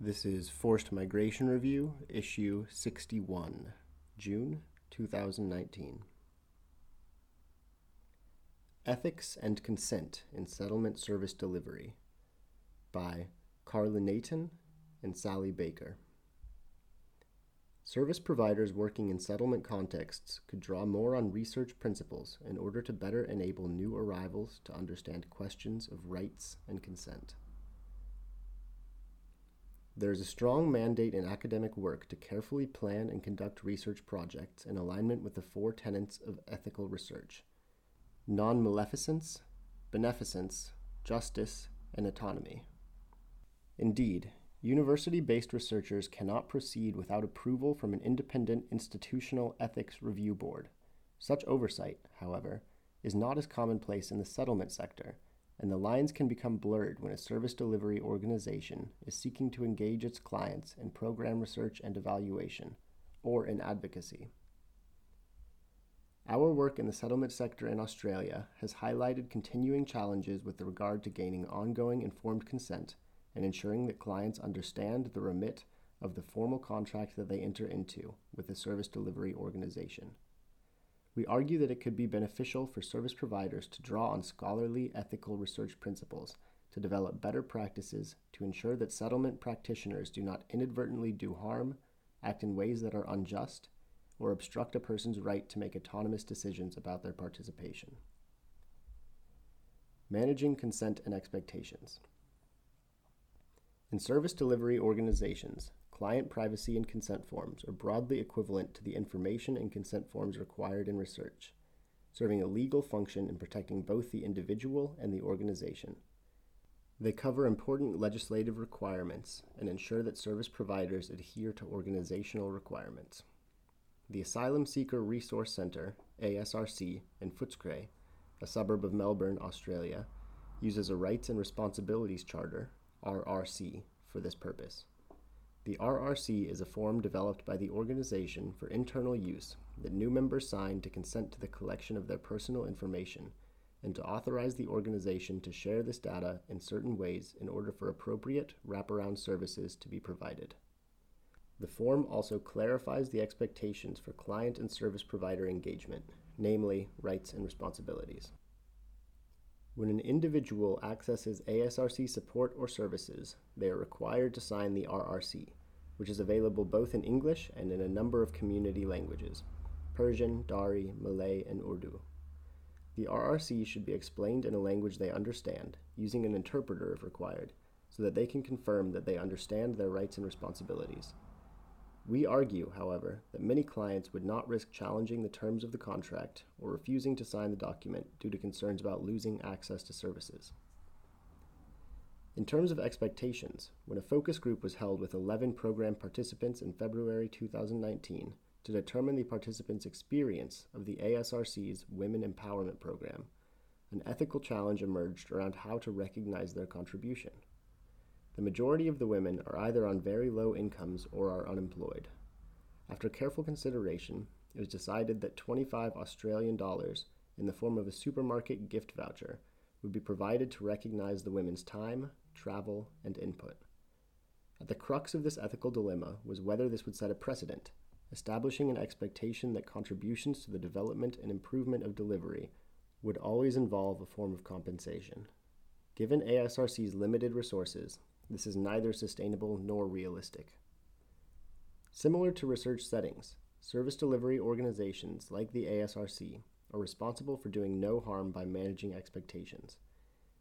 This is Forced Migration Review, issue 61, June 2019. Ethics and Consent in Settlement Service Delivery by Carla Nathan and Sally Baker. Service providers working in settlement contexts could draw more on research principles in order to better enable new arrivals to understand questions of rights and consent. There is a strong mandate in academic work to carefully plan and conduct research projects in alignment with the four tenets of ethical research non maleficence, beneficence, justice, and autonomy. Indeed, university based researchers cannot proceed without approval from an independent institutional ethics review board. Such oversight, however, is not as commonplace in the settlement sector and the lines can become blurred when a service delivery organization is seeking to engage its clients in program research and evaluation, or in advocacy. Our work in the settlement sector in Australia has highlighted continuing challenges with regard to gaining ongoing informed consent and ensuring that clients understand the remit of the formal contract that they enter into with the service delivery organization. We argue that it could be beneficial for service providers to draw on scholarly ethical research principles to develop better practices to ensure that settlement practitioners do not inadvertently do harm, act in ways that are unjust, or obstruct a person's right to make autonomous decisions about their participation. Managing consent and expectations. In service delivery organizations, client privacy and consent forms are broadly equivalent to the information and consent forms required in research, serving a legal function in protecting both the individual and the organization. They cover important legislative requirements and ensure that service providers adhere to organizational requirements. The Asylum Seeker Resource Centre, ASRC, in Footscray, a suburb of Melbourne, Australia, uses a Rights and Responsibilities Charter, RRC, for this purpose. The RRC is a form developed by the organization for internal use that new members sign to consent to the collection of their personal information and to authorize the organization to share this data in certain ways in order for appropriate wraparound services to be provided. The form also clarifies the expectations for client and service provider engagement, namely rights and responsibilities. When an individual accesses ASRC support or services, they are required to sign the RRC, which is available both in English and in a number of community languages Persian, Dari, Malay, and Urdu. The RRC should be explained in a language they understand, using an interpreter if required, so that they can confirm that they understand their rights and responsibilities. We argue, however, that many clients would not risk challenging the terms of the contract or refusing to sign the document due to concerns about losing access to services. In terms of expectations, when a focus group was held with 11 program participants in February 2019 to determine the participants' experience of the ASRC's Women Empowerment Program, an ethical challenge emerged around how to recognize their contribution. The majority of the women are either on very low incomes or are unemployed. After careful consideration, it was decided that 25 Australian dollars in the form of a supermarket gift voucher would be provided to recognize the women's time, travel, and input. At the crux of this ethical dilemma was whether this would set a precedent, establishing an expectation that contributions to the development and improvement of delivery would always involve a form of compensation. Given ASRC's limited resources, this is neither sustainable nor realistic. Similar to research settings, service delivery organizations like the ASRC are responsible for doing no harm by managing expectations.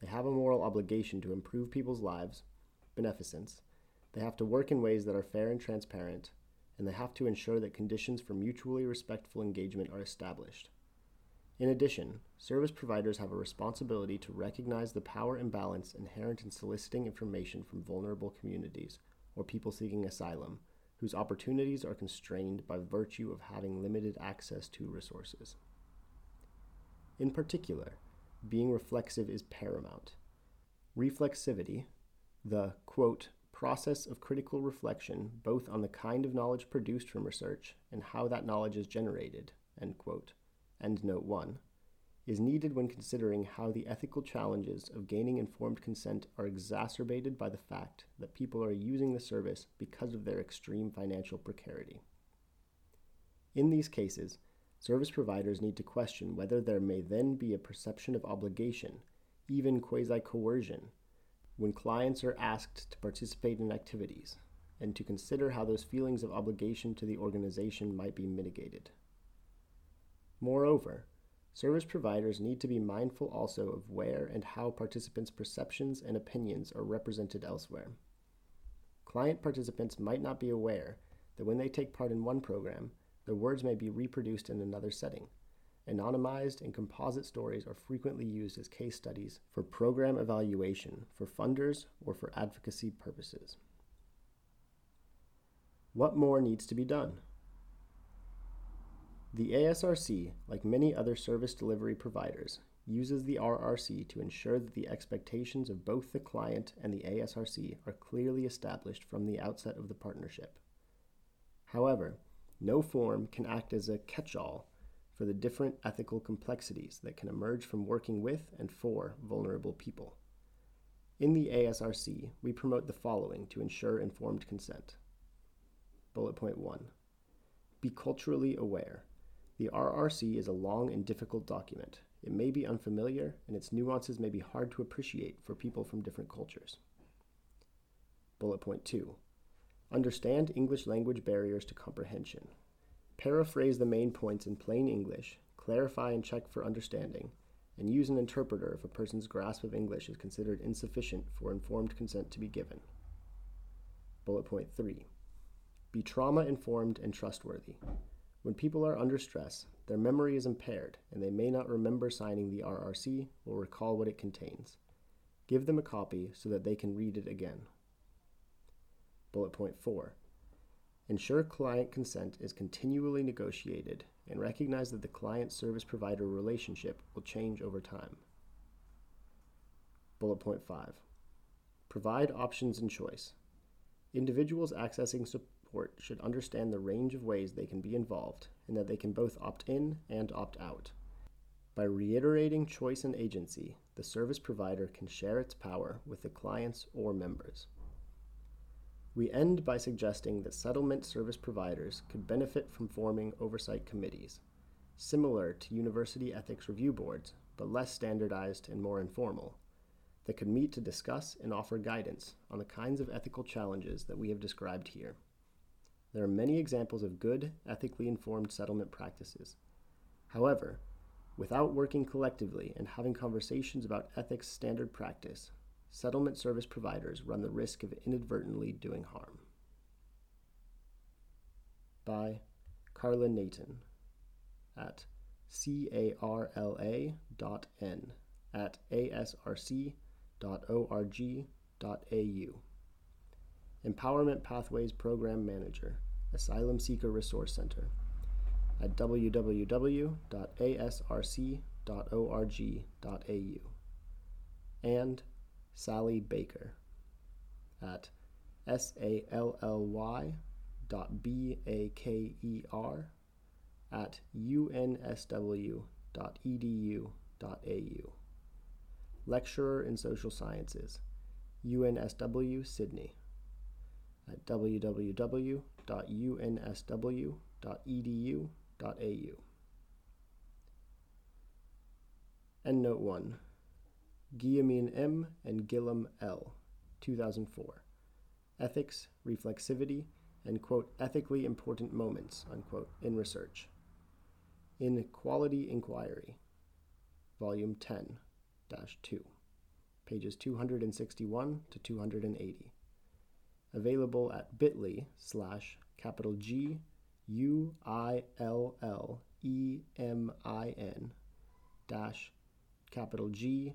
They have a moral obligation to improve people's lives, beneficence. They have to work in ways that are fair and transparent, and they have to ensure that conditions for mutually respectful engagement are established. In addition, service providers have a responsibility to recognize the power imbalance inherent in soliciting information from vulnerable communities or people seeking asylum, whose opportunities are constrained by virtue of having limited access to resources. In particular, being reflexive is paramount. Reflexivity, the quote, process of critical reflection both on the kind of knowledge produced from research and how that knowledge is generated, end quote, End note 1, is needed when considering how the ethical challenges of gaining informed consent are exacerbated by the fact that people are using the service because of their extreme financial precarity. In these cases, service providers need to question whether there may then be a perception of obligation, even quasi coercion, when clients are asked to participate in activities, and to consider how those feelings of obligation to the organization might be mitigated. Moreover, Service providers need to be mindful also of where and how participants' perceptions and opinions are represented elsewhere. Client participants might not be aware that when they take part in one program, their words may be reproduced in another setting. Anonymized and composite stories are frequently used as case studies for program evaluation for funders or for advocacy purposes. What more needs to be done? The ASRC, like many other service delivery providers, uses the RRC to ensure that the expectations of both the client and the ASRC are clearly established from the outset of the partnership. However, no form can act as a catch all for the different ethical complexities that can emerge from working with and for vulnerable people. In the ASRC, we promote the following to ensure informed consent. Bullet point 1 Be culturally aware. The RRC is a long and difficult document. It may be unfamiliar, and its nuances may be hard to appreciate for people from different cultures. Bullet point 2 Understand English language barriers to comprehension. Paraphrase the main points in plain English, clarify and check for understanding, and use an interpreter if a person's grasp of English is considered insufficient for informed consent to be given. Bullet point 3 Be trauma informed and trustworthy. When people are under stress, their memory is impaired and they may not remember signing the RRC or recall what it contains. Give them a copy so that they can read it again. Bullet point 4. Ensure client consent is continually negotiated and recognize that the client service provider relationship will change over time. Bullet point 5. Provide options and choice. Individuals accessing support should understand the range of ways they can be involved and that they can both opt in and opt out. By reiterating choice and agency, the service provider can share its power with the clients or members. We end by suggesting that settlement service providers could benefit from forming oversight committees, similar to university ethics review boards, but less standardized and more informal, that could meet to discuss and offer guidance on the kinds of ethical challenges that we have described here. There are many examples of good, ethically informed settlement practices. However, without working collectively and having conversations about ethics standard practice, settlement service providers run the risk of inadvertently doing harm. By Carla Nathan at carla dot n at asrc dot org dot au. Empowerment Pathways Program Manager, Asylum Seeker Resource Center, at www.asrc.org.au, and Sally Baker at sally dot b-a-k-e-r at UNSW dot edu dot au. Lecturer in Social Sciences, UNSW Sydney at www.unsw.edu.au. Endnote 1 Guillemin M. and Gillam L. 2004. Ethics, Reflexivity, and quote, ethically important moments, unquote, in research. In Quality Inquiry, Volume 10 2, pages 261 to 280 available at bit.ly slash capital G U I L L E M I N dash capital G